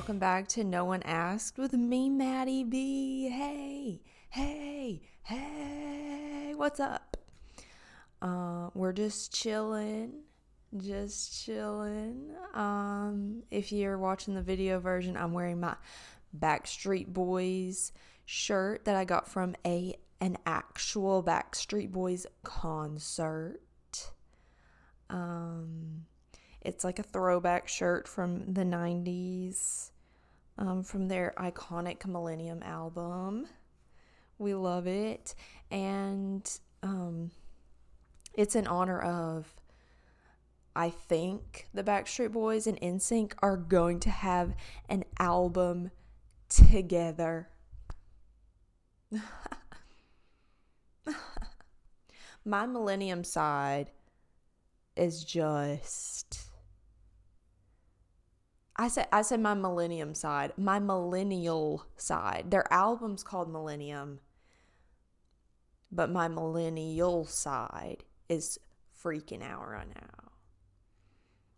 welcome back to No One Asked with me, Maddie B. Hey, hey, hey, what's up? Uh, we're just chilling, just chilling. Um, if you're watching the video version, I'm wearing my Backstreet Boys shirt that I got from a an actual Backstreet Boys concert. Um, it's like a throwback shirt from the 90s, um, from their iconic Millennium album. We love it. And um, it's in honor of, I think, the Backstreet Boys and NSYNC are going to have an album together. My Millennium side is just I said I said my millennium side, my millennial side. Their album's called Millennium, but my millennial side is freaking out right now.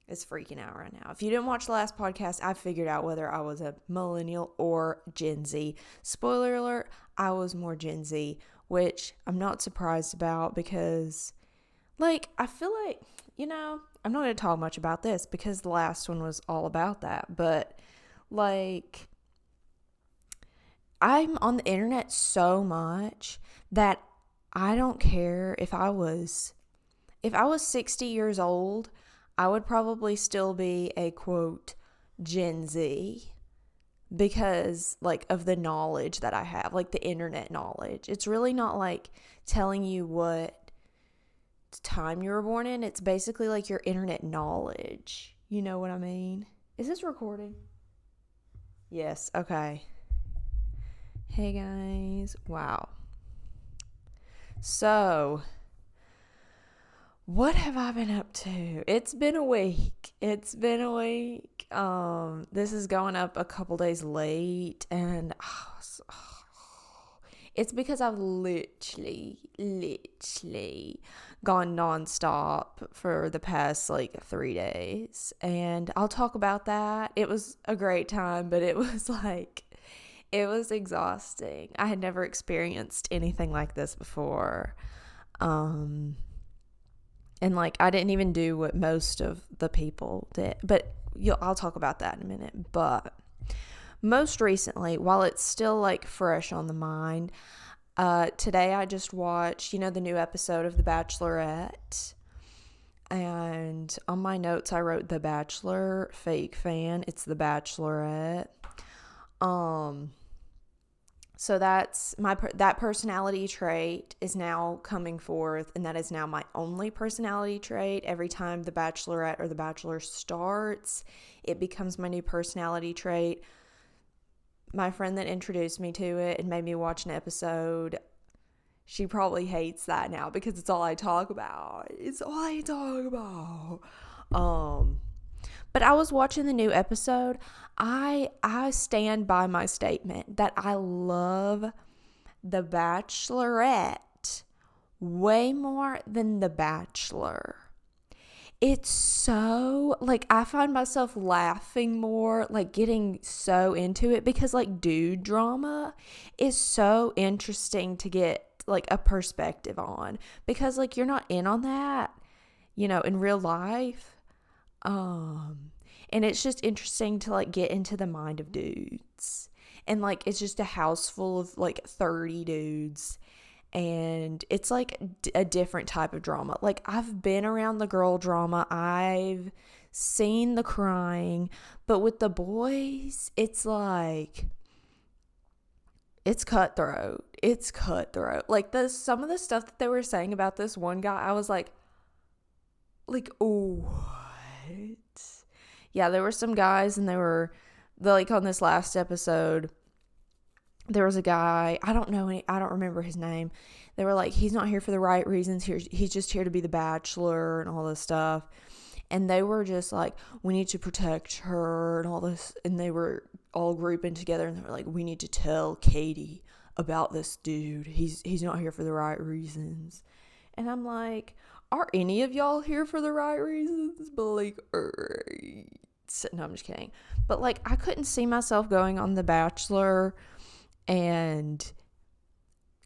It's freaking out right now. If you didn't watch the last podcast, I figured out whether I was a millennial or Gen Z. Spoiler alert, I was more Gen Z, which I'm not surprised about because like I feel like, you know, I'm not going to talk much about this because the last one was all about that, but like I'm on the internet so much that I don't care if I was if I was 60 years old, I would probably still be a quote Gen Z because like of the knowledge that I have, like the internet knowledge. It's really not like telling you what time you were born in. It's basically like your internet knowledge. You know what I mean? Is this recording? Yes. Okay. Hey guys. Wow. So, what have I been up to? It's been a week. It's been a week. Um, this is going up a couple days late, and oh, it's because I've literally, literally gone nonstop for the past like three days. And I'll talk about that. It was a great time, but it was like, it was exhausting. I had never experienced anything like this before. Um, and like, I didn't even do what most of the people did, but you'll, I'll talk about that in a minute. But most recently, while it's still like fresh on the mind, uh, today I just watched, you know, the new episode of The Bachelorette. And on my notes, I wrote The Bachelor fake fan. It's The Bachelorette. Um, so that's my that personality trait is now coming forth, and that is now my only personality trait. Every time The Bachelorette or The Bachelor starts, it becomes my new personality trait my friend that introduced me to it and made me watch an episode she probably hates that now because it's all I talk about. It's all I talk about. Um but I was watching the new episode. I I stand by my statement that I love The Bachelorette way more than The Bachelor it's so like I find myself laughing more, like getting so into it because like dude drama is so interesting to get like a perspective on because like you're not in on that, you know, in real life. Um and it's just interesting to like get into the mind of dudes. And like it's just a house full of like 30 dudes and it's like a different type of drama. Like I've been around the girl drama, I've seen the crying, but with the boys, it's like it's cutthroat. It's cutthroat. Like the some of the stuff that they were saying about this one guy, I was like like what? Yeah, there were some guys and they were like on this last episode there was a guy i don't know any i don't remember his name. They were like he's not here for the right reasons. Here he's just here to be the bachelor and all this stuff. And they were just like we need to protect her and all this and they were all grouping together and they were like we need to tell katie about this dude. He's he's not here for the right reasons. And i'm like are any of y'all here for the right reasons? But like er, right no, I'm just kidding. But like, I couldn't see myself going on The Bachelor and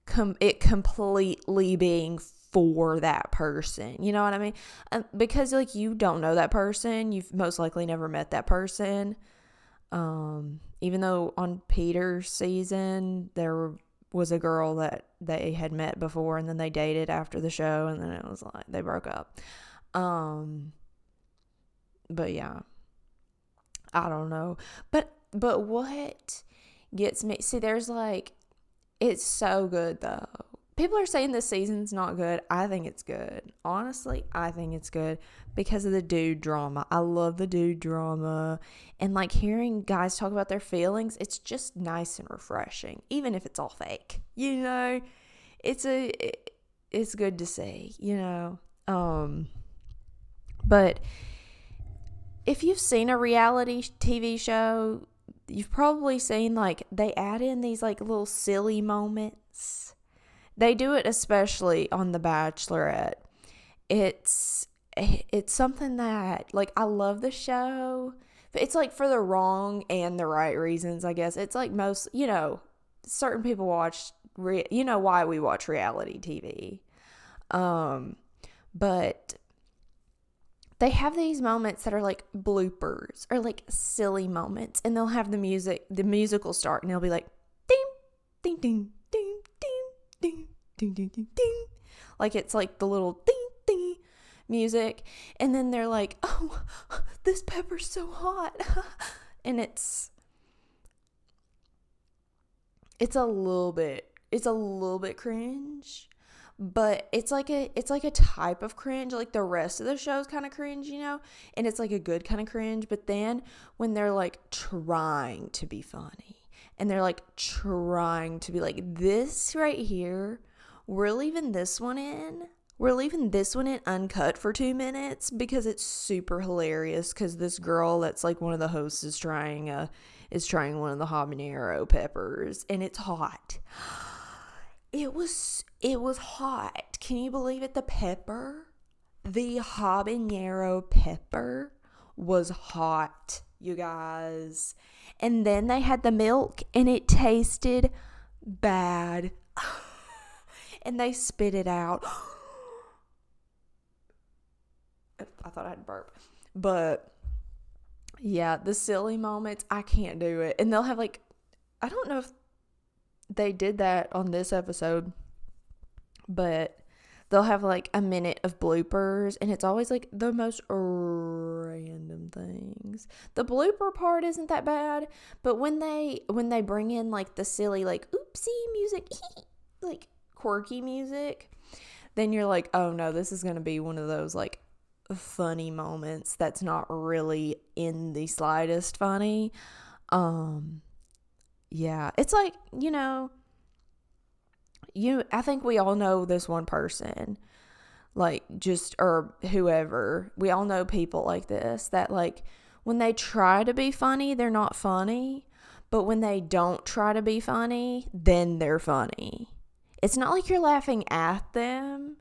com- it completely being for that person. You know what I mean? Um, because like you don't know that person, you've most likely never met that person. Um, even though on Peter's season there was a girl that they had met before and then they dated after the show and then it was like they broke up. Um, but yeah. I don't know. But but what gets me see there's like it's so good though. People are saying this season's not good. I think it's good. Honestly, I think it's good because of the dude drama. I love the dude drama. And like hearing guys talk about their feelings, it's just nice and refreshing, even if it's all fake. You know, it's a it's good to see, you know. Um but if you've seen a reality TV show, you've probably seen like they add in these like little silly moments. They do it especially on The Bachelorette. It's it's something that like I love the show. But it's like for the wrong and the right reasons, I guess. It's like most, you know, certain people watch re- you know why we watch reality TV. Um but they have these moments that are like bloopers or like silly moments and they'll have the music the music will start and they'll be like ding ding ding ding ding ding ding ding ding ding. Like it's like the little ding ding music and then they're like oh this pepper's so hot. And it's it's a little bit it's a little bit cringe but it's like a it's like a type of cringe like the rest of the show is kind of cringe you know? And it's like a good kind of cringe but then when they're like trying to be funny and they're like trying to be like this right here we're leaving this one in. We're leaving this one in uncut for two minutes because it's super hilarious because this girl that's like one of the hosts is trying uh is trying one of the habanero peppers and it's hot. It was it was hot. Can you believe it? The pepper, the habanero pepper was hot, you guys. And then they had the milk and it tasted bad. and they spit it out. I thought I'd burp. But yeah, the silly moments, I can't do it. And they'll have like I don't know if they did that on this episode, but they'll have like a minute of bloopers and it's always like the most random things. The blooper part isn't that bad, but when they when they bring in like the silly like oopsie music, like quirky music, then you're like, "Oh no, this is going to be one of those like funny moments that's not really in the slightest funny." Um yeah, it's like, you know, you I think we all know this one person like just or whoever. We all know people like this that like when they try to be funny, they're not funny, but when they don't try to be funny, then they're funny. It's not like you're laughing at them,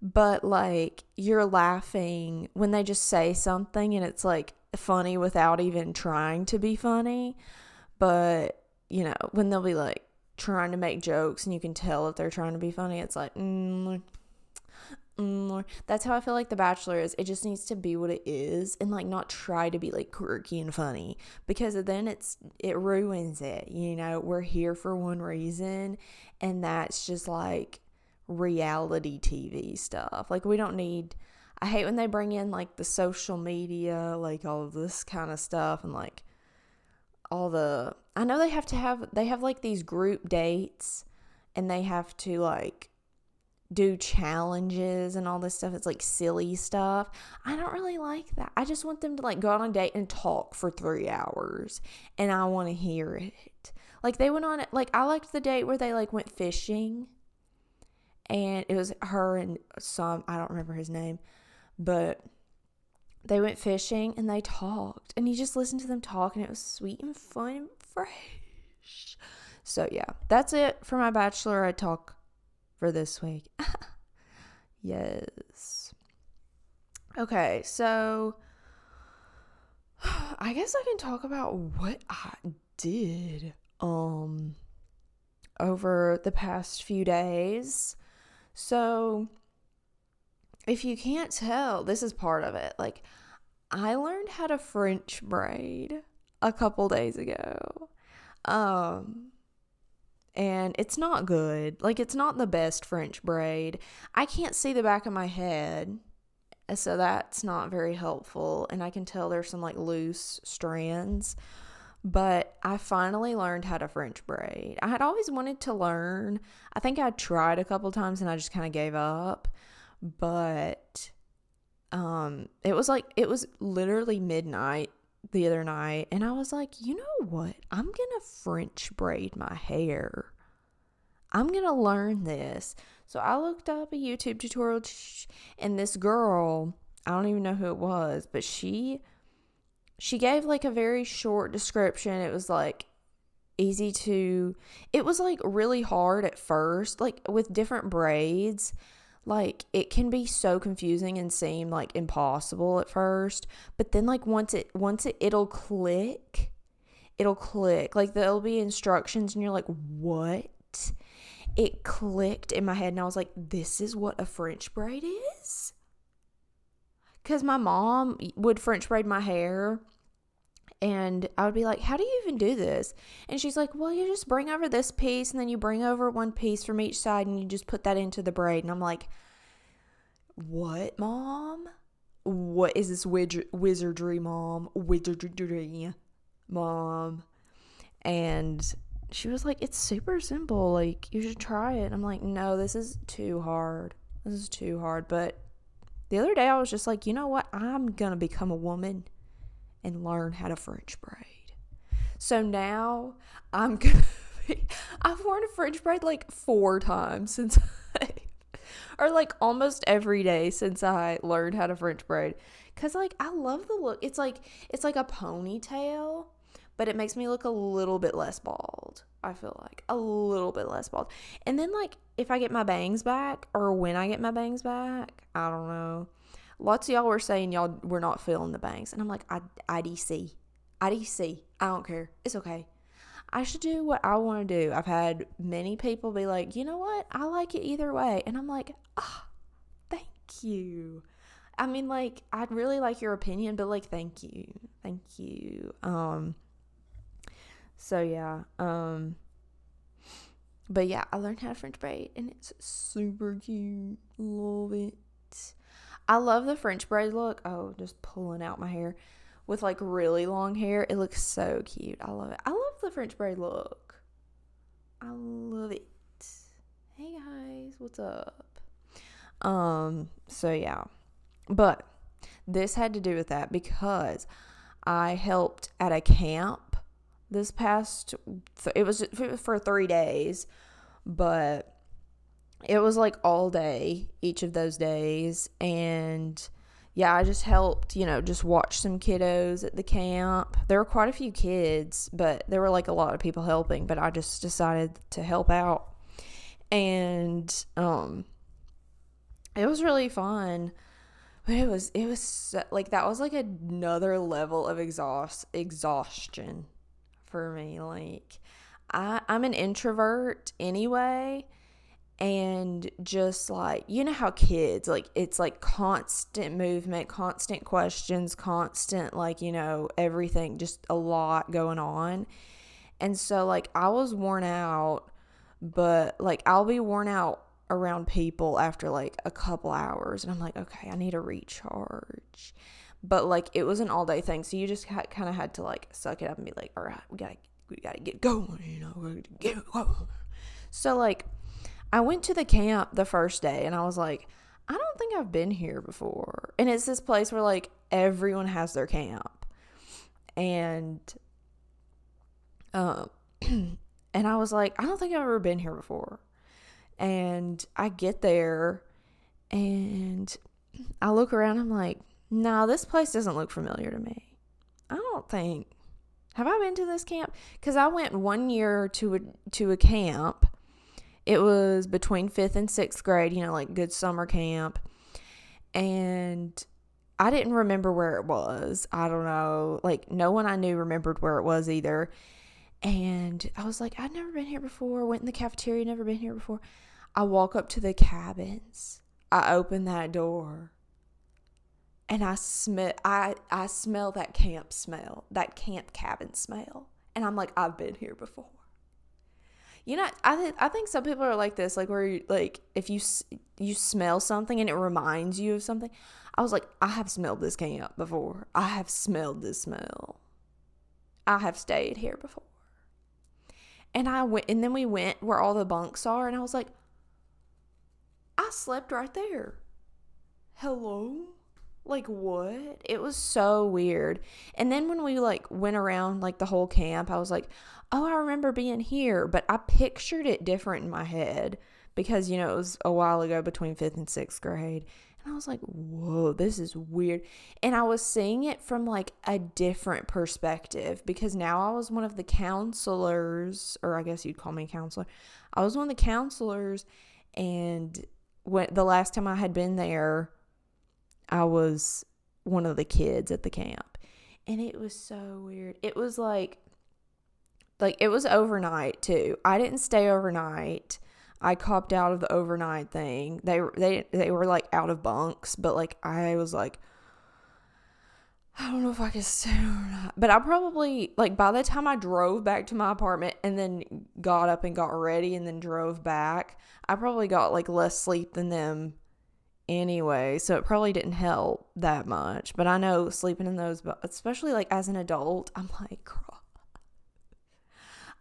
but like you're laughing when they just say something and it's like funny without even trying to be funny. But, you know, when they'll be like trying to make jokes and you can tell if they're trying to be funny, it's like, mm, mm. that's how I feel like The Bachelor is. It just needs to be what it is and like not try to be like quirky and funny because then it's, it ruins it. You know, we're here for one reason and that's just like reality TV stuff. Like, we don't need. I hate when they bring in like the social media, like all of this kind of stuff, and like all the I know they have to have they have like these group dates and they have to like do challenges and all this stuff. It's like silly stuff. I don't really like that. I just want them to like go on a date and talk for three hours and I want to hear it. Like they went on like I liked the date where they like went fishing and it was her and some, I don't remember his name, but they went fishing and they talked and you just listened to them talk and it was sweet and fun and fresh. So yeah that's it for my bachelorette talk for this week. Yes. Okay so I guess I can talk about what I did um over the past few days. So if you can't tell, this is part of it. Like I learned how to French braid a couple days ago. Um and it's not good. Like it's not the best French braid. I can't see the back of my head. So that's not very helpful and I can tell there's some like loose strands. But I finally learned how to French braid. I had always wanted to learn. I think I tried a couple times and I just kind of gave up. But um it was like it was literally midnight the other night and I was like, you know what? I'm going to French braid my hair. I'm going to learn this. So I looked up a YouTube tutorial and this girl, I don't even know who it was, but she she gave like a very short description. It was like easy to it was like really hard at first, like with different braids like it can be so confusing and seem like impossible at first but then like once it once it it'll click it'll click. Like there'll be instructions and you're like what? It clicked in my head and i was like this is what a french braid is? Because my mom would french braid my hair and I would be like, How do you even do this? And she's like, Well, you just bring over this piece and then you bring over one piece from each side and you just put that into the braid. And I'm like, What, mom? What is this wizardry, mom? Wizardry, mom. And she was like, It's super simple. Like, you should try it. I'm like, No, this is too hard. This is too hard. But the other day I was just like, You know what? I'm going to become a woman and learn how to French braid. So now I'm gonna I've worn a French braid like four times since I, or like almost every day since I learned how to French braid. Cause like I love the look. It's like it's like a ponytail, but it makes me look a little bit less bald. I feel like a little bit less bald. And then like if I get my bangs back or when I get my bangs back, I don't know lots of y'all were saying y'all were not feeling the bangs. And I'm like, I, IDC. IDC. I don't care. It's okay. I should do what I want to do. I've had many people be like, you know what? I like it either way. And I'm like, ah, oh, thank you. I mean, like, I'd really like your opinion, but like, thank you. Thank you. Um, so yeah. Um, but yeah, I learned how to French braid and it's super cute. Love it. I love the French braid look. Oh, just pulling out my hair with like really long hair. It looks so cute. I love it. I love the French braid look. I love it. Hey guys, what's up? Um, so yeah. But this had to do with that because I helped at a camp this past it was for 3 days, but it was like all day each of those days and yeah i just helped you know just watch some kiddos at the camp. There were quite a few kids but there were like a lot of people helping but i just decided to help out. And um it was really fun but it was it was like that was like another level of exhaust exhaustion for me like i i'm an introvert anyway and just like you know how kids like it's like constant movement constant questions constant like you know everything just a lot going on. And so like i was worn out but like i'll be worn out around people after like a couple hours and i'm like okay i need a recharge. But like it was an all day thing so you just ha- kind of had to like suck it up and be like all right we gotta we gotta get going you know we gotta get going. So like I went to the camp the first day and I was like, I don't think I've been here before. And it's this place where like everyone has their camp. And um and I was like, I don't think I've ever been here before. And I get there and I look around, I'm like, no, nah, this place doesn't look familiar to me. I don't think have I been to this camp? Because I went one year to a to a camp it was between fifth and sixth grade, you know, like good summer camp. And I didn't remember where it was. I don't know. Like no one I knew remembered where it was either. And I was like, I'd never been here before. Went in the cafeteria, never been here before. I walk up to the cabins. I open that door. And I smell I I smell that camp smell, that camp cabin smell. And I'm like, I've been here before. You know, I th- I think some people are like this, like where you, like if you you smell something and it reminds you of something. I was like, I have smelled this camp before. I have smelled this smell. I have stayed here before. And I went, and then we went where all the bunks are, and I was like, I slept right there. Hello? Like what? It was so weird. And then when we like went around like the whole camp, I was like, "Oh, I remember being here, but I pictured it different in my head because you know, it was a while ago between 5th and 6th grade." And I was like, whoa, this is weird. And I was seeing it from like a different perspective because now I was one of the counselors, or I guess you'd call me a counselor. I was one of the counselors, and when the last time I had been there, I was one of the kids at the camp. And it was so weird. It was like, like it was overnight too. I didn't stay overnight. I copped out of the overnight thing. They they they were like out of bunks, but like I was like I don't know if I can stay or not. But I probably like by the time I drove back to my apartment and then got up and got ready and then drove back, I probably got like less sleep than them anyway. So it probably didn't help that much. But I know sleeping in those especially like as an adult, I'm like,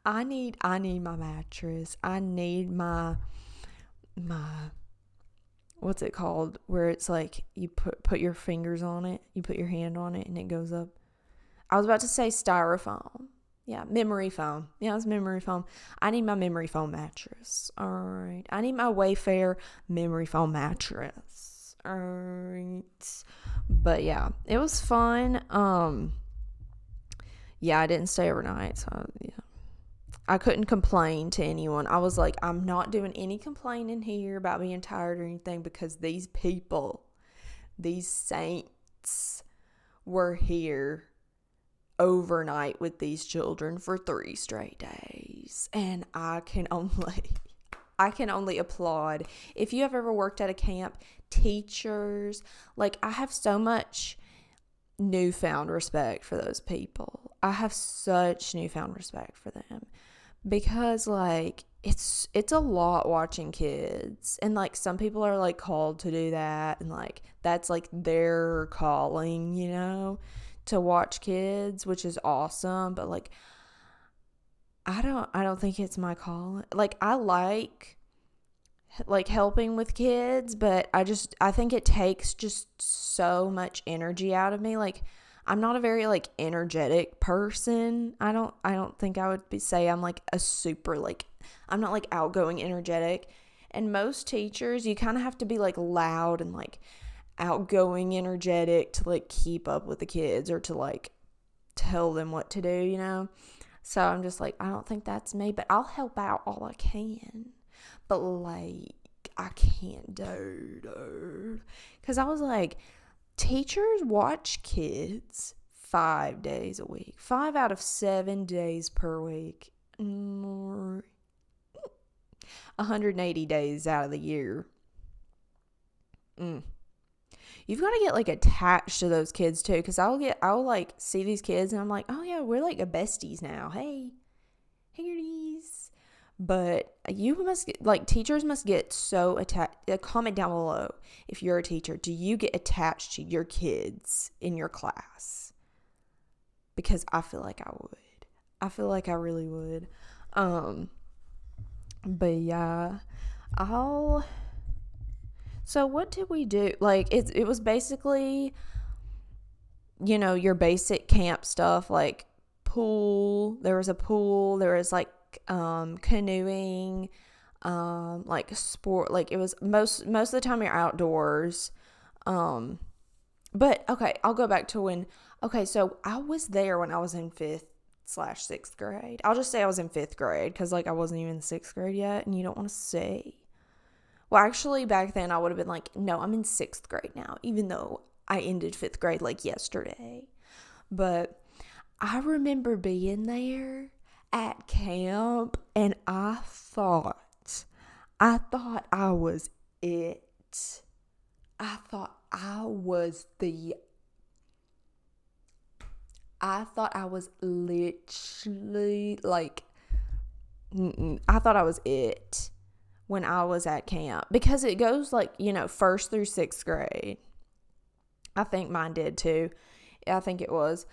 I need I need my mattress. I need my my what's it called where it's like you put put your fingers on it, you put your hand on it and it goes up. I was about to say styrofoam. Yeah, memory foam. Yeah, it's memory foam. I need my memory foam mattress. All right. I need my Wayfair memory foam mattress. All right. But yeah, it was fun. Um yeah, I didn't stay overnight, so yeah. I couldn't complain to anyone. I was like, I'm not doing any complaining here about being tired or anything because these people, these saints, were here overnight with these children for three straight days. And I can only. I can only applaud. If you have ever worked at a camp, teachers, like I have so much newfound respect for those people. I have such newfound respect for them because like it's it's a lot watching kids and like some people are like called to do that and like that's like their calling you know to watch kids which is awesome but like i don't i don't think it's my call like i like like helping with kids but i just i think it takes just so much energy out of me like I'm not a very like energetic person. I don't I don't think I would be, say I'm like a super like I'm not like outgoing energetic. And most teachers, you kind of have to be like loud and like outgoing energetic to like keep up with the kids or to like tell them what to do, you know? So I'm just like I don't think that's me, but I'll help out all I can. But like I can't do, dude. Cuz I was like teachers watch kids five days a week, five out of seven days per week, 180 days out of the year. Mm. You've got to get like attached to those kids too, because I'll get, I'll like see these kids and I'm like, oh yeah, we're like a besties now. Hey, is but you must get, like teachers must get so attached uh, comment down below. If you're a teacher do you get attached to your kids in your class? Because i feel like i would. I feel like i really would. Um but yeah i'll so what did we do? Like it, it was basically you know your basic camp stuff like pool there was a pool there was like um, canoeing, um, like sport. Like it was most most of the time you're outdoors. Um, but okay, I'll go back to when. Okay, so I was there when I was in fifth slash sixth grade. I'll just say I was in fifth grade because like I wasn't even in sixth grade yet, and you don't want to say. Well, actually, back then I would have been like, no, I'm in sixth grade now, even though I ended fifth grade like yesterday. But I remember being there at camp and I thought, I thought I was it. I thought I was the I thought I was literally like, I thought I was it when I was at camp because it goes like, you know, first through sixth grade. I think mine did too. I think it was.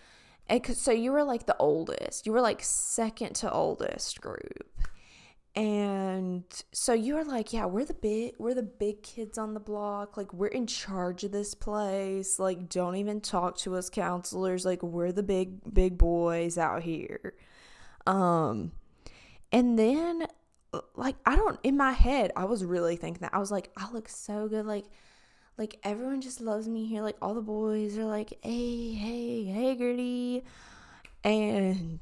And so you were like the oldest, you were like second to oldest group. And so you were like, yeah, we're the big we're the big kids on the block. Like we're in charge of this place. Like don't even talk to us counselors. Like we're the big big boys out here. Um and then like I don't in my head, I was really thinking that. I was like, I look so good like like everyone just loves me here. Like all the boys are like, "Hey, hey, hey, Gertie." And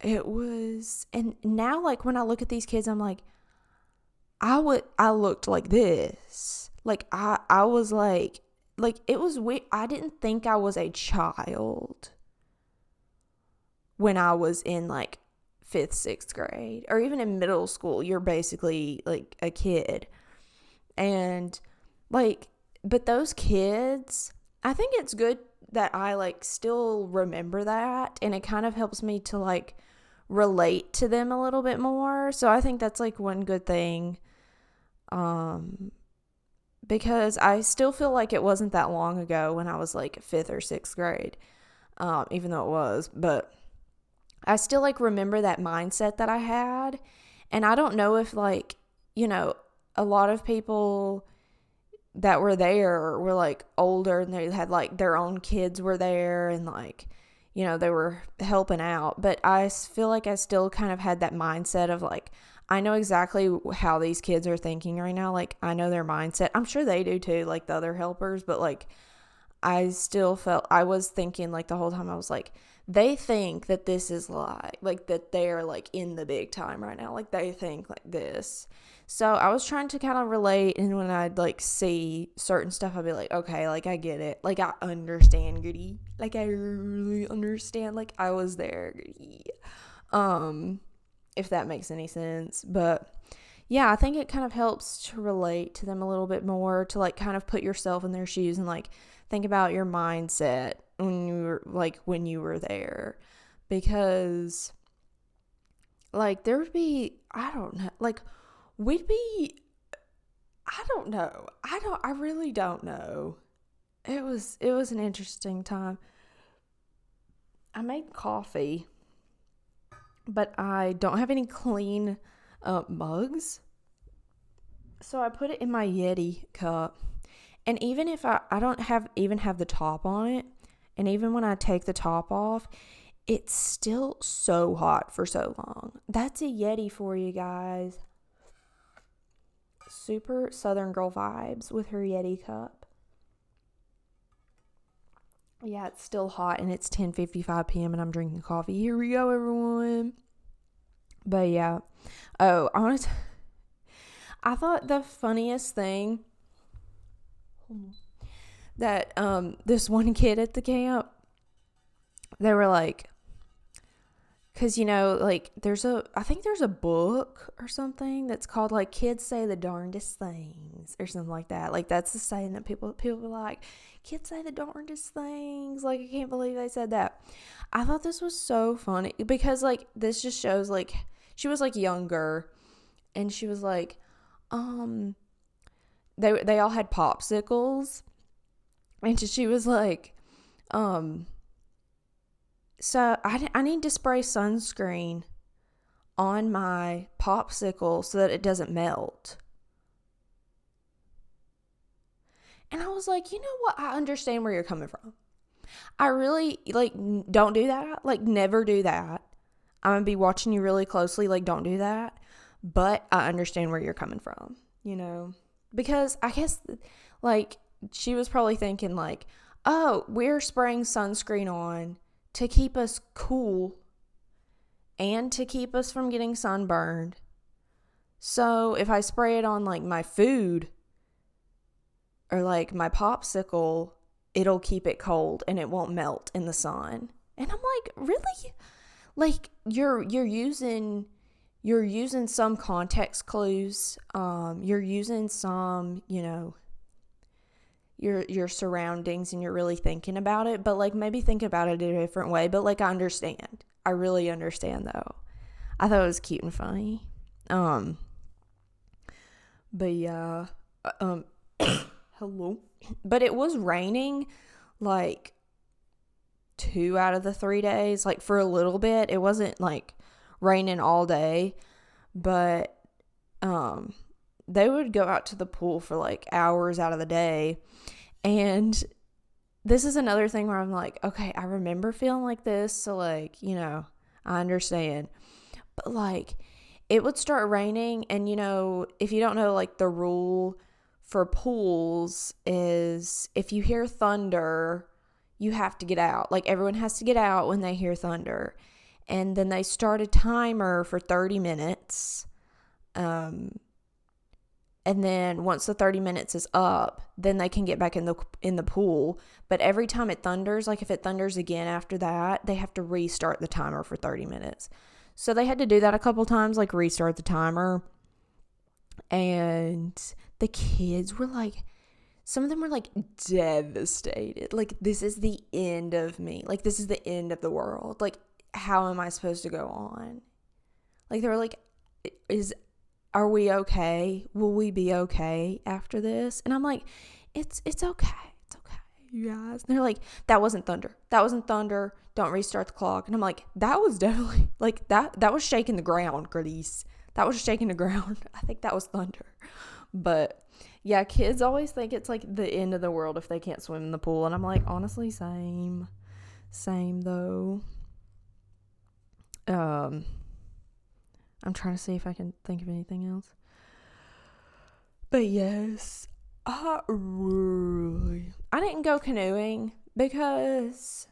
it was and now like when I look at these kids I'm like I would I looked like this. Like I I was like like it was weird. I didn't think I was a child when I was in like 5th, 6th grade or even in middle school. You're basically like a kid. And like but those kids, I think it's good that I like still remember that and it kind of helps me to like relate to them a little bit more. So I think that's like one good thing. Um because I still feel like it wasn't that long ago when I was like 5th or 6th grade. Um even though it was, but I still like remember that mindset that I had and I don't know if like, you know, a lot of people that were there were like older and they had like their own kids were there and like you know, they were helping out. But I feel like I still kind of had that mindset of like, I know exactly how these kids are thinking right now. Like, I know their mindset. I'm sure they do too, like the other helpers. But like, I still felt, I was thinking like the whole time, I was like, they think that this is like, like that they're like in the big time right now. Like, they think like this. So I was trying to kind of relate, and when I'd like see certain stuff, I'd be like, okay, like I get it, like I understand, Goody, like I really understand, like I was there, Goody. Um, if that makes any sense, but yeah, I think it kind of helps to relate to them a little bit more, to like kind of put yourself in their shoes and like think about your mindset when you were like when you were there, because like there would be I don't know, like we'd be I don't know. I don't I really don't know. It was it was an interesting time. I made coffee, but I don't have any clean uh, mugs. So I put it in my Yeti cup. And even if I I don't have even have the top on it, and even when I take the top off, it's still so hot for so long. That's a Yeti for you guys super Southern girl vibes with her Yeti cup. Yeah, it's still hot and it's 10:55 p.m. and I'm drinking coffee. Here we go, everyone. But yeah. Oh, I want to I thought the funniest thing that um this one kid at the camp they were like Cause you know, like there's a, I think there's a book or something that's called like "Kids Say the Darndest Things" or something like that. Like that's the saying that people people like, "Kids say the darndest things." Like I can't believe they said that. I thought this was so funny because like this just shows like she was like younger, and she was like, um, they they all had popsicles, and she was like, um so I, I need to spray sunscreen on my popsicle so that it doesn't melt. And I was like, you know what? I understand where you're coming from. I really like don't do that. Like never do that. I'm going to be watching you really closely like don't do that. But I understand where you're coming from, you know? Because I guess like she was probably thinking like, "Oh, we're spraying sunscreen on to keep us cool and to keep us from getting sunburned. So if I spray it on like my food or like my popsicle, it'll keep it cold and it won't melt in the sun. And I'm like, really? Like you're you're using you're using some context clues. Um, you're using some, you know, your your surroundings and you're really thinking about it, but like maybe think about it a different way. But like I understand. I really understand though. I thought it was cute and funny. Um but yeah, uh, um hello. But it was raining like two out of the 3 days like for a little bit. It wasn't like raining all day, but um they would go out to the pool for like hours out of the day and this is another thing where I'm like, okay, I remember feeling like this. So, like, you know, I understand. But, like, it would start raining. And, you know, if you don't know, like, the rule for pools is if you hear thunder, you have to get out. Like, everyone has to get out when they hear thunder. And then they start a timer for 30 minutes. Um, and then once the 30 minutes is up then they can get back in the in the pool. But every time it thunders like if it thunders again after that they have to restart the timer for 30 minutes. So they had to do that a couple times like restart the timer. And the kids were like some of them were like devastated. Like this is the end of me. Like this is the end of the world. Like how am i supposed to go on? Like they were like is are we okay? Will we be okay after this? And I'm like, it's it's okay. It's okay, you guys. And they're like, that wasn't thunder. That wasn't thunder. Don't restart the clock. And I'm like, that was definitely like that that was shaking the ground, Grace. That was shaking the ground. I think that was thunder. But yeah, kids always think it's like the end of the world if they can't swim in the pool. And I'm like, honestly, same. Same though. Um I'm trying to see if I can think of anything else. But yes, I really I didn't go canoeing because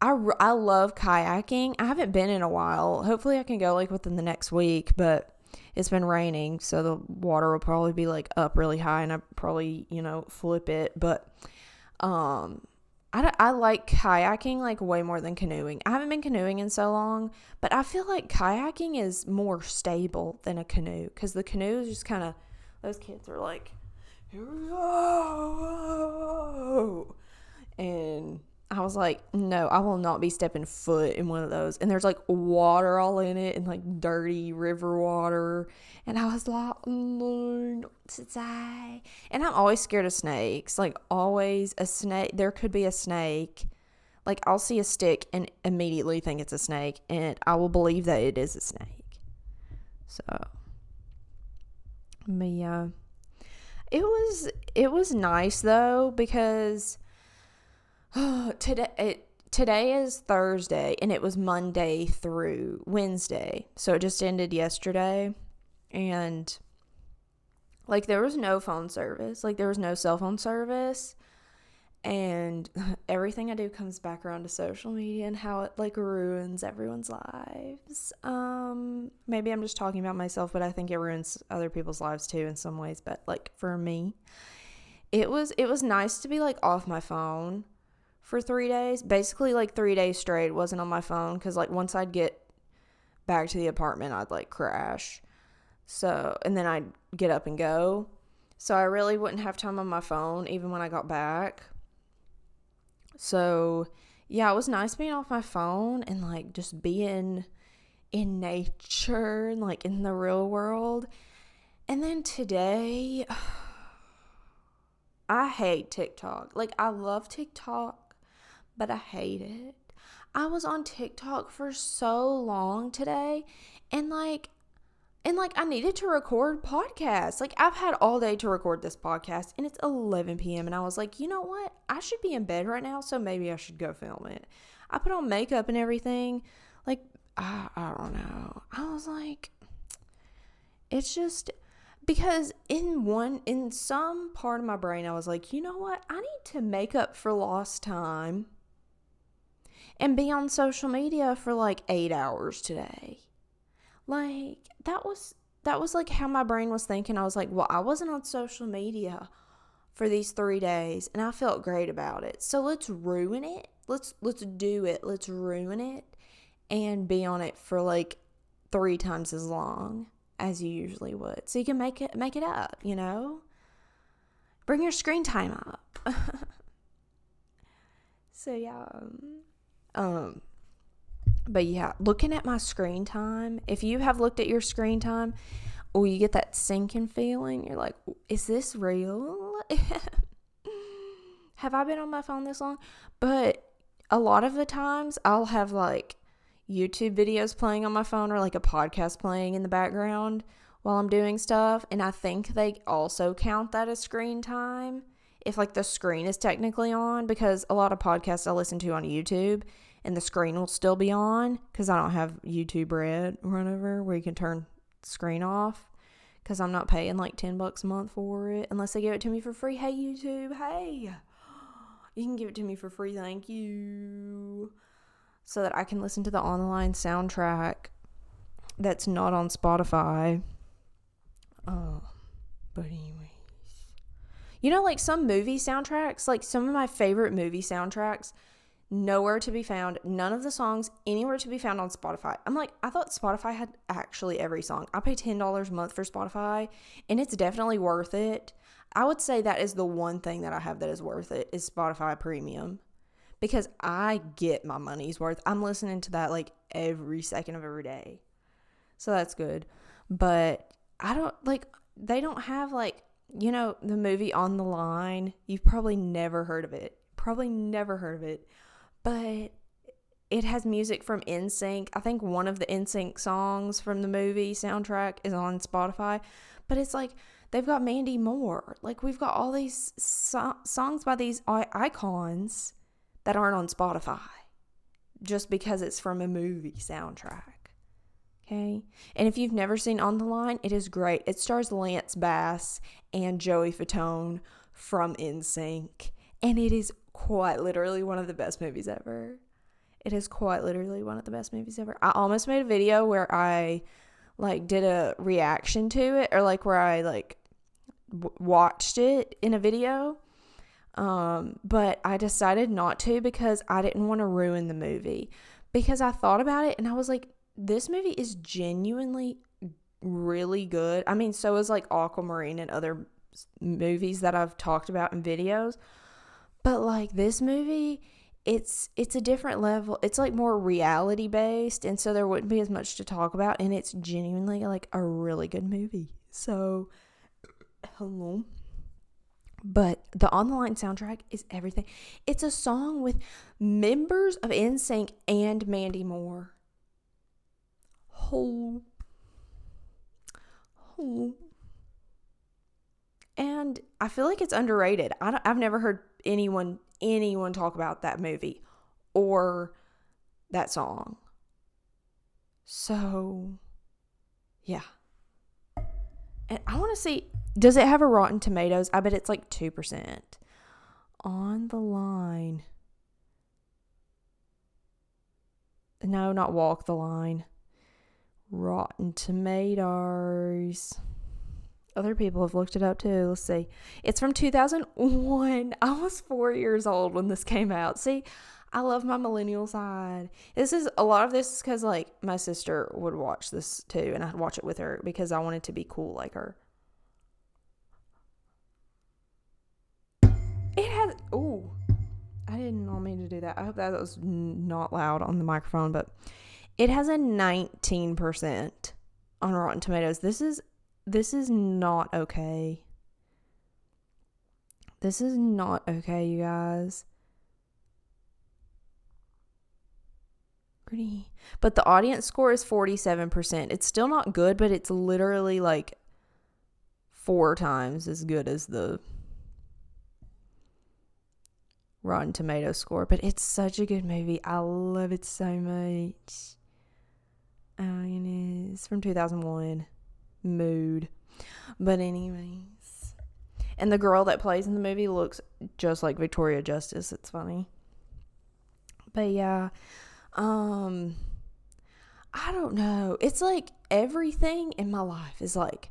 I I love kayaking. I haven't been in a while. Hopefully I can go like within the next week, but it's been raining, so the water will probably be like up really high and I probably, you know, flip it, but um I, I like kayaking like way more than canoeing. I haven't been canoeing in so long, but I feel like kayaking is more stable than a canoe because the canoe is just kind of, those kids are like, here we go. And I was like, no, I will not be stepping foot in one of those. And there's like water all in it and like dirty river water. And I was like, no, and I'm always scared of snakes. Like, always a snake. There could be a snake. Like, I'll see a stick and immediately think it's a snake. And I will believe that it is a snake. So, but yeah. It was, it was nice though because today it, today is Thursday and it was Monday through Wednesday. So it just ended yesterday and like there was no phone service. Like there was no cell phone service. And everything I do comes back around to social media and how it like ruins everyone's lives. Um maybe I'm just talking about myself, but I think it ruins other people's lives too in some ways, but like for me, it was it was nice to be like off my phone for three days. Basically, like three days straight, wasn't on my phone because, like, once I'd get back to the apartment, I'd like crash. So, and then I'd get up and go. So, I really wouldn't have time on my phone even when I got back. So, yeah, it was nice being off my phone and like just being in nature and like in the real world. And then today, I hate TikTok. Like, I love TikTok but I hate it. I was on TikTok for so long today and like and like I needed to record podcasts. Like I've had all day to record this podcast and it's 11 p.m. and I was like, "You know what? I should be in bed right now, so maybe I should go film it." I put on makeup and everything. Like I, I don't know. I was like it's just because in one in some part of my brain I was like, "You know what? I need to make up for lost time." And be on social media for like eight hours today. Like that was that was like how my brain was thinking. I was like, well, I wasn't on social media for these 3 days and I felt great about it. So let's ruin it. Let's let's do it. Let's ruin it and be on it for like 3 times as long as you usually would. So you can make it make it up, you know? Bring your screen time up. so yeah. Um, um but yeah, looking at my screen time, if you have looked at your screen time, oh, you get that sinking feeling. You're like, is this real? have I been on my phone this long? But a lot of the times I'll have like YouTube videos playing on my phone or like a podcast playing in the background while I'm doing stuff. And I think they also count that as screen time if like the screen is technically on because a lot of podcasts I listen to on YouTube and the screen will still be on because I don't have YouTube Red or whatever where you can turn screen off because I'm not paying like 10 bucks a month for it unless they give it to me for free. Hey, YouTube, hey, you can give it to me for free. Thank you so that I can listen to the online soundtrack that's not on Spotify. Oh, but anyways. You know, like some movie soundtracks, like some of my favorite movie soundtracks, nowhere to be found. None of the songs anywhere to be found on Spotify. I'm like, I thought Spotify had actually every song. I pay $10 a month for Spotify, and it's definitely worth it. I would say that is the one thing that I have that is worth it is Spotify Premium because I get my money's worth. I'm listening to that like every second of every day. So that's good. But I don't like they don't have like, you know, the movie On the Line. You've probably never heard of it. Probably never heard of it. But it has music from NSYNC. I think one of the NSYNC songs from the movie soundtrack is on Spotify. But it's like they've got Mandy Moore. Like we've got all these so- songs by these icons that aren't on Spotify just because it's from a movie soundtrack. Okay. And if you've never seen On the Line, it is great. It stars Lance Bass and Joey Fatone from NSYNC. And it is quite literally one of the best movies ever. It is quite literally one of the best movies ever. I almost made a video where I like did a reaction to it or like where I like w- watched it in a video um, but I decided not to because I didn't want to ruin the movie. Because I thought about it and I was like, this movie is genuinely really good. I mean, so is like Aquamarine and other movies that I've talked about in videos. But like this movie, it's it's a different level. It's like more reality based and so there wouldn't be as much to talk about and it's genuinely like a really good movie. So hello. But the On the Line soundtrack is everything. It's a song with members of NSYNC and Mandy Moore. Oh. Oh. And I feel like it's underrated. I have never heard anyone anyone talk about that movie or that song. So, yeah. And I want to see does it have a Rotten Tomatoes? I bet it's like 2%. On the line. No, not Walk the Line. Rotten Tomatoes. Other people have looked it up too. Let's see. It's from 2001. I was four years old when this came out. See, I love my millennial side. This is a lot of this is because like my sister would watch this too, and I'd watch it with her because I wanted to be cool like her. It has. Oh, I didn't want me to do that. I hope that was not loud on the microphone, but it has a 19% on Rotten Tomatoes. This is this is not okay. This is not okay, you guys. But the audience score is 47%. It's still not good, but it's literally like four times as good as the Rotten Tomato score, but it's such a good movie. I love it so much. Oh, it is from 2001. Mood. But, anyways. And the girl that plays in the movie looks just like Victoria Justice. It's funny. But, yeah. Um, I don't know. It's like everything in my life is like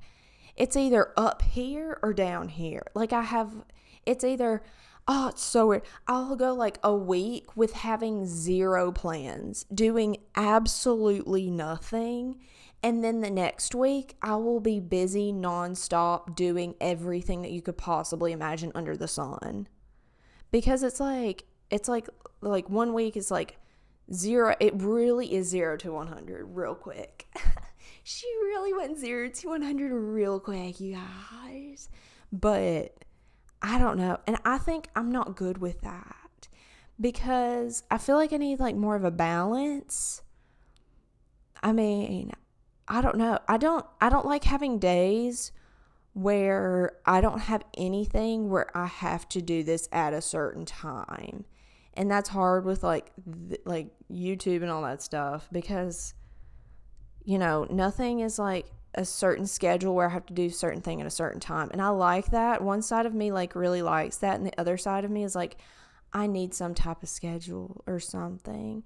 it's either up here or down here. Like I have, it's either, oh, it's so weird. I'll go like a week with having zero plans, doing absolutely nothing. And then the next week, I will be busy nonstop doing everything that you could possibly imagine under the sun. Because it's like, it's like, like one week is like zero. It really is zero to 100 real quick. she really went zero to 100 real quick, you guys. But I don't know. And I think I'm not good with that because I feel like I need like more of a balance. I mean, I don't know. I don't I don't like having days where I don't have anything where I have to do this at a certain time. And that's hard with like th- like YouTube and all that stuff because you know, nothing is like a certain schedule where I have to do certain thing at a certain time. And I like that. One side of me like really likes that and the other side of me is like I need some type of schedule or something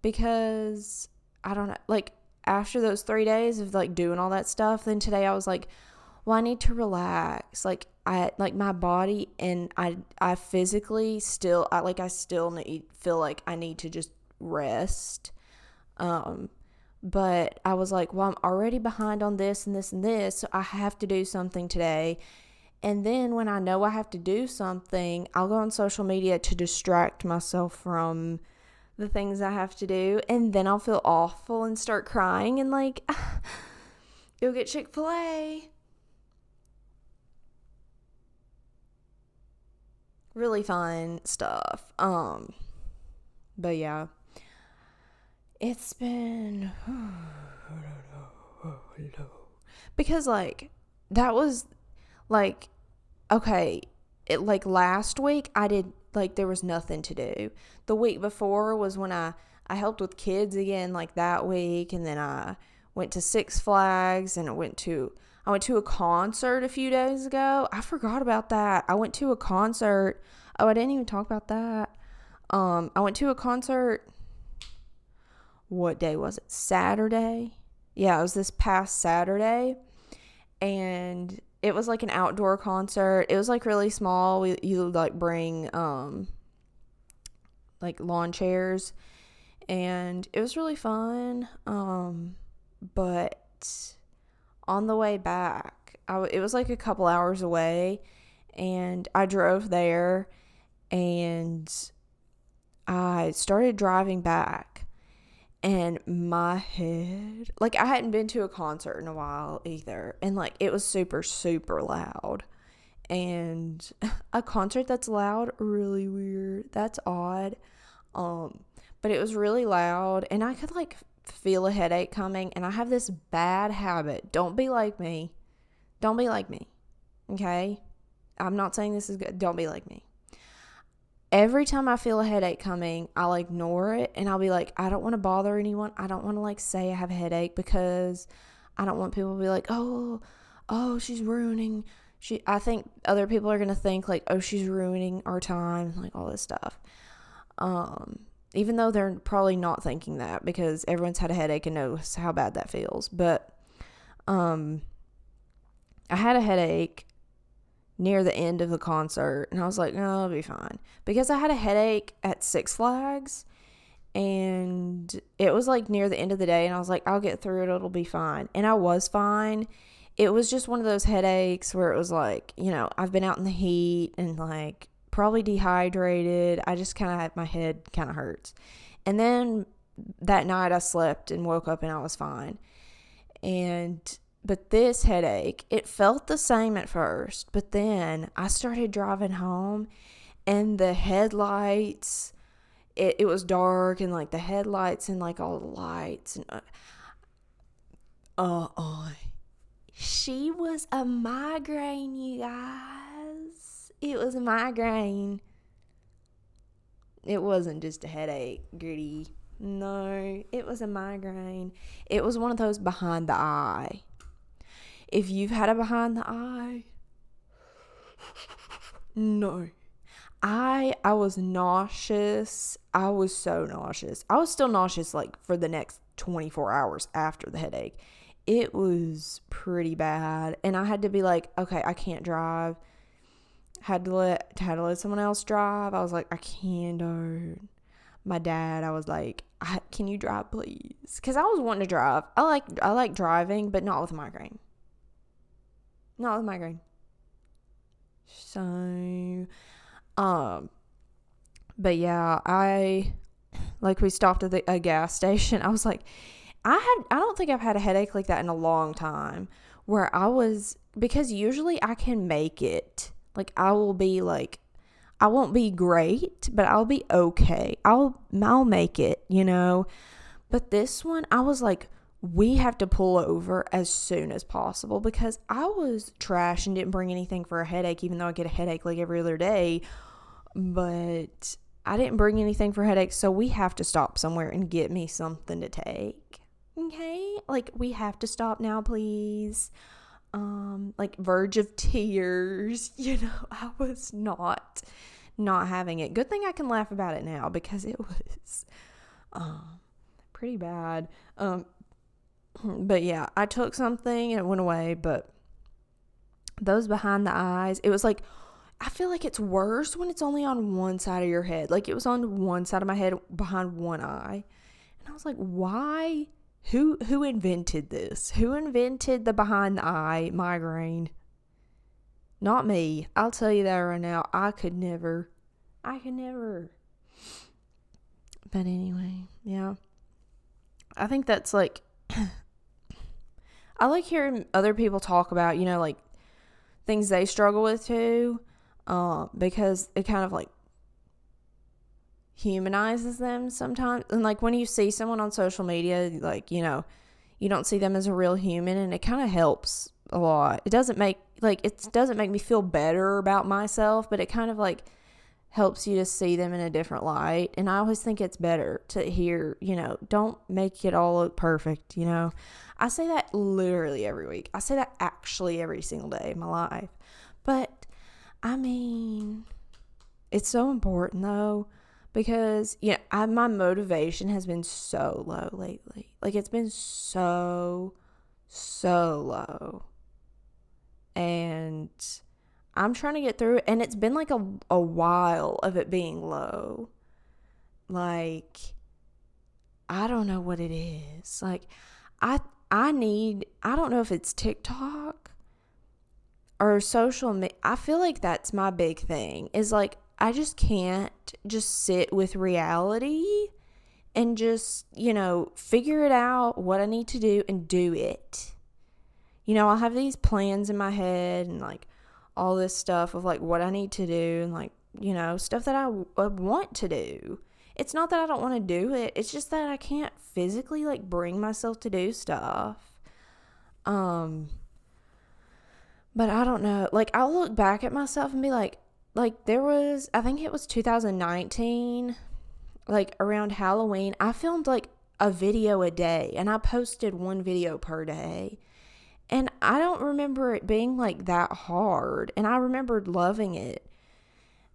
because I don't know like after those 3 days of like doing all that stuff, then today I was like, well, I need to relax. Like I like my body and I I physically still I like I still need feel like I need to just rest. Um but I was like, well, I'm already behind on this and this and this, so I have to do something today. And then when I know I have to do something, I'll go on social media to distract myself from the things I have to do. And then I'll feel awful and start crying and like, go get Chick fil A. Really fun stuff. Um, but yeah it's been because like that was like okay it like last week i did like there was nothing to do the week before was when i i helped with kids again like that week and then i went to six flags and i went to i went to a concert a few days ago i forgot about that i went to a concert oh i didn't even talk about that um i went to a concert what day was it? Saturday. Yeah, it was this past Saturday. And it was like an outdoor concert. It was like really small. We you like bring um like lawn chairs and it was really fun. Um but on the way back, I, it was like a couple hours away and I drove there and I started driving back and my head like i hadn't been to a concert in a while either and like it was super super loud. And a concert that's loud really weird. That's odd. Um but it was really loud and i could like feel a headache coming and i have this bad habit. Don't be like me. Don't be like me okay? I'm not saying this is good. Don't be like me every time I feel a headache coming, I'll ignore it and I'll be like, I don't want to bother anyone. I don't want to like say I have a headache because I don't want people to be like, oh, oh, she's ruining. She, I think other people are gonna think like, oh, she's ruining our time, like all this stuff. Um, even though they're probably not thinking that because everyone's had a headache and knows how bad that feels. But, um, I had a headache near the end of the concert and I was like, no, I'll be fine. Because I had a headache at Six Flags and it was like near the end of the day and I was like, I'll get through it, it'll be fine. And I was fine. It was just one of those headaches where it was like, you know, I've been out in the heat and like probably dehydrated. I just kind of had my head kind of hurts. And then that night I slept and woke up and I was fine. And but this headache, it felt the same at first, but then I started driving home and the headlights, it, it was dark and like the headlights and like all the lights and uh, uh, uh she was a migraine, you guys. It was a migraine. It wasn't just a headache, gritty. No, it was a migraine. It was one of those behind the eye if you've had a behind the eye, no. I I was nauseous. I was so nauseous. I was still nauseous like for the next 24 hours after the headache. it was pretty bad. And I had to be like, okay, I can't drive. Had to let had to let someone else drive. I was like, I can't. Dude. My dad, I was like, I, can you drive, please? Because I was wanting to drive. I like I like driving, but not with migraine. Not with migraine. So, um, but yeah, I like we stopped at the, a gas station. I was like, I had I don't think I've had a headache like that in a long time where I was because usually I can make it. Like I will be like I won't be great, but I'll be okay. I'll I'll make it, you know. But this one I was like we have to pull over as soon as possible because I was trash and didn't bring anything for a headache even though I get a headache like every other day. But I didn't bring anything for headaches, so we have to stop somewhere and get me something to take. Okay? Like we have to stop now, please. Um like verge of tears, you know. I was not not having it. Good thing I can laugh about it now because it was um pretty bad. Um but yeah, I took something and it went away, but those behind the eyes, it was like I feel like it's worse when it's only on one side of your head. Like it was on one side of my head behind one eye. And I was like, why who who invented this? Who invented the behind the eye migraine? Not me. I'll tell you that right now. I could never. I could never. But anyway, yeah. I think that's like I like hearing other people talk about, you know, like things they struggle with too. Uh, because it kind of like humanizes them sometimes. And like when you see someone on social media, like, you know, you don't see them as a real human and it kind of helps a lot. It doesn't make like it doesn't make me feel better about myself, but it kind of like helps you to see them in a different light. And I always think it's better to hear, you know, don't make it all look perfect, you know. I say that literally every week. I say that actually every single day of my life. But I mean, it's so important though because yeah, I, my motivation has been so low lately. Like it's been so so low. And I'm trying to get through it and it's been like a a while of it being low. Like I don't know what it is. Like I I need I don't know if it's TikTok or social media. I feel like that's my big thing. Is like I just can't just sit with reality and just, you know, figure it out what I need to do and do it. You know, I'll have these plans in my head and like all this stuff of like what I need to do and like, you know, stuff that I, I want to do. It's not that I don't want to do it, it's just that I can't physically like bring myself to do stuff. Um, but I don't know. Like, I'll look back at myself and be like, like there was I think it was 2019 like around Halloween I filmed like a video a day and I posted one video per day. And I don't remember it being like that hard and I remembered loving it.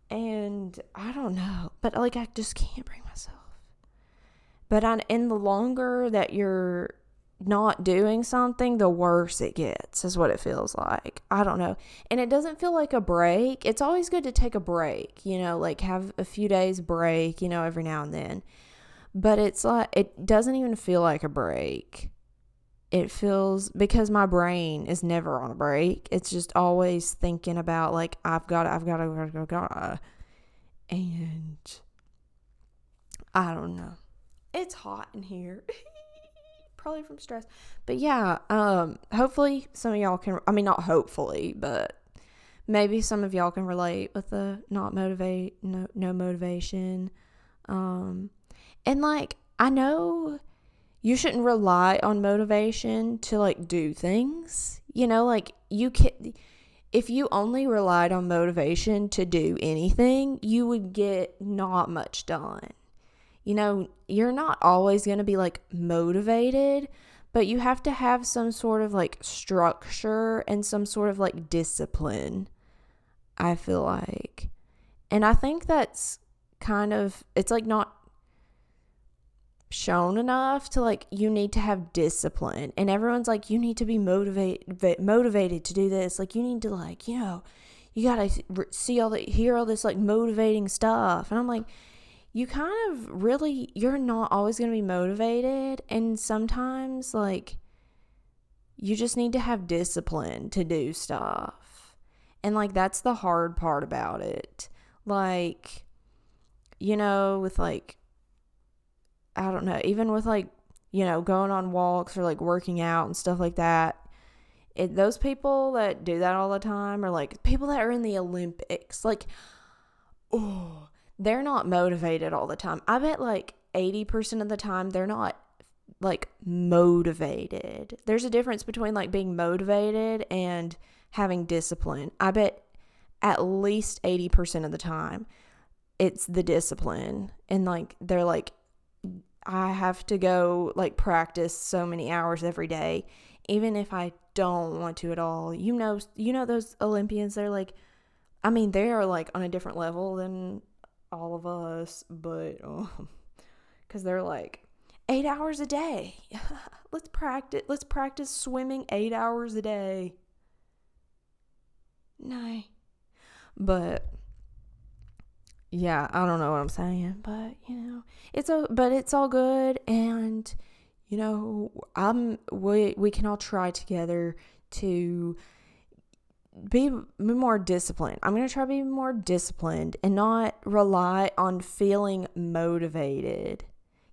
And I don't know, but like I just can't bring myself. But I, in the longer that you're not doing something, the worse it gets, is what it feels like. I don't know. And it doesn't feel like a break. It's always good to take a break, you know, like have a few days break, you know, every now and then. But it's like, it doesn't even feel like a break. It feels because my brain is never on a break. It's just always thinking about, like, I've got I've got to, I've got to, got. And I don't know. It's hot in here. probably from stress. But yeah, um, hopefully some of y'all can. I mean, not hopefully, but maybe some of y'all can relate with the not motivate, no, no motivation. Um, and like I know you shouldn't rely on motivation to like do things. You know, like you can. If you only relied on motivation to do anything, you would get not much done you know, you're not always going to be like motivated, but you have to have some sort of like structure and some sort of like discipline. I feel like. And I think that's kind of it's like not shown enough to like you need to have discipline. And everyone's like you need to be motivated motivated to do this. Like you need to like you know you got to see all the hear all this like motivating stuff. And i'm like you kind of really you're not always going to be motivated. And sometimes like you just need to have discipline to do stuff. And like that's the hard part about it. Like you know with like I don't know, even with like, you know, going on walks or like working out and stuff like that. It, those people that do that all the time are like people that are in the Olympics. Like, oh, they're not motivated all the time. I bet like 80% of the time they're not like motivated. There's a difference between like being motivated and having discipline. I bet at least 80% of the time it's the discipline and like they're like I have to go like practice so many hours every day, even if I don't want to at all. You know, you know those Olympians. They're like, I mean, they are like on a different level than all of us, but um, because they're like eight hours a day. let's practice. Let's practice swimming eight hours a day. No, but yeah, I don't know what I'm saying, but you know, it's a but it's all good and you know, I'm we we can all try together to be, be more disciplined. I'm going to try to be more disciplined and not rely on feeling motivated.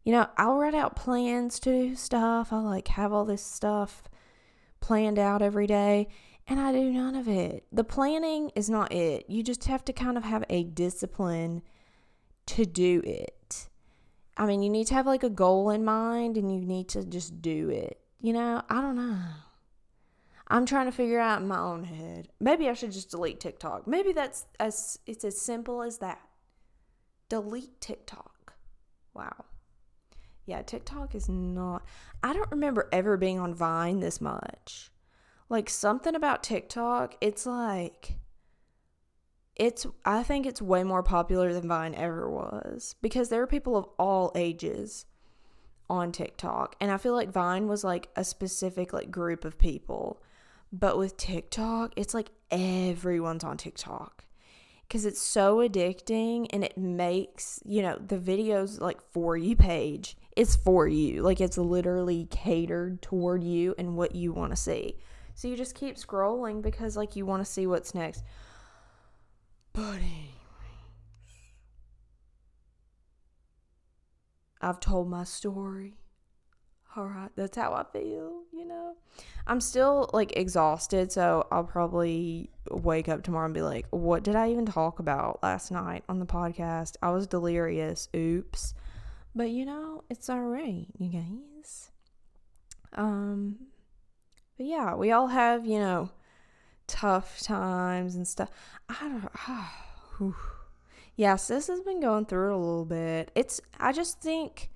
You know, I'll write out plans to do stuff. I'll like have all this stuff planned out every day and I do none of it. The planning is not it. You just have to kind of have a discipline to do it. I mean, you need to have like a goal in mind and you need to just do it. You know, I don't know. I'm trying to figure out in my own head. Maybe I should just delete TikTok. Maybe that's as it's as simple as that. Delete TikTok. Wow. Yeah, TikTok is not I don't remember ever being on Vine this much like something about TikTok, it's like it's I think it's way more popular than Vine ever was because there are people of all ages on TikTok and I feel like Vine was like a specific like group of people. But with TikTok, it's like everyone's on TikTok because it's so addicting and it makes, you know, the videos like for you page is for you. Like it's literally catered toward you and what you want to see. So you just keep scrolling because like you want to see what's next. But I've told my story. All right, that's how I feel, you know. I'm still like exhausted, so I'll probably wake up tomorrow and be like, "What did I even talk about last night on the podcast? I was delirious. Oops." But you know, it's all right, you guys. Um but yeah, we all have, you know, tough times and stuff. I don't know. yeah, sis has been going through a little bit. It's, I just think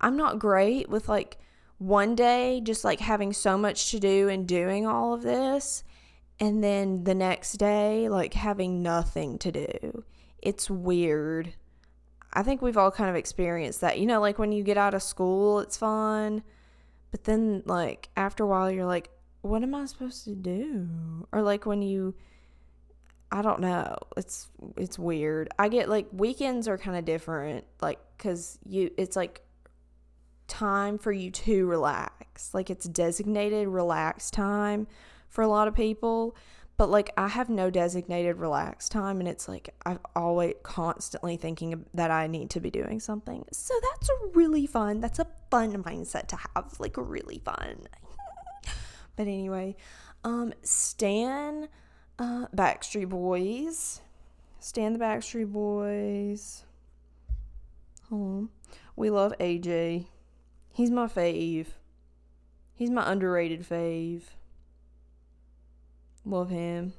I'm not great with like one day just like having so much to do and doing all of this. And then the next day, like having nothing to do. It's weird. I think we've all kind of experienced that. You know, like when you get out of school, it's fun. But then, like, after a while, you're like, what am I supposed to do? Or like when you I don't know. It's it's weird. I get like weekends are kind of different like cuz you it's like time for you to relax. Like it's designated relax time for a lot of people, but like I have no designated relax time and it's like I'm always constantly thinking that I need to be doing something. So that's really fun. That's a fun mindset to have. Like really fun. But anyway, um, Stan, uh, Backstreet Boys, Stan the Backstreet Boys. Hold on. We love AJ. He's my fave. He's my underrated fave. Love him.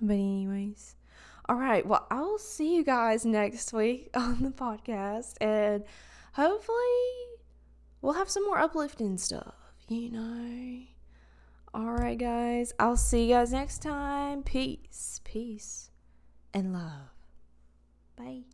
But anyways, all right. Well, I'll see you guys next week on the podcast, and hopefully, we'll have some more uplifting stuff. You know. All right, guys. I'll see you guys next time. Peace, peace, and love. Bye.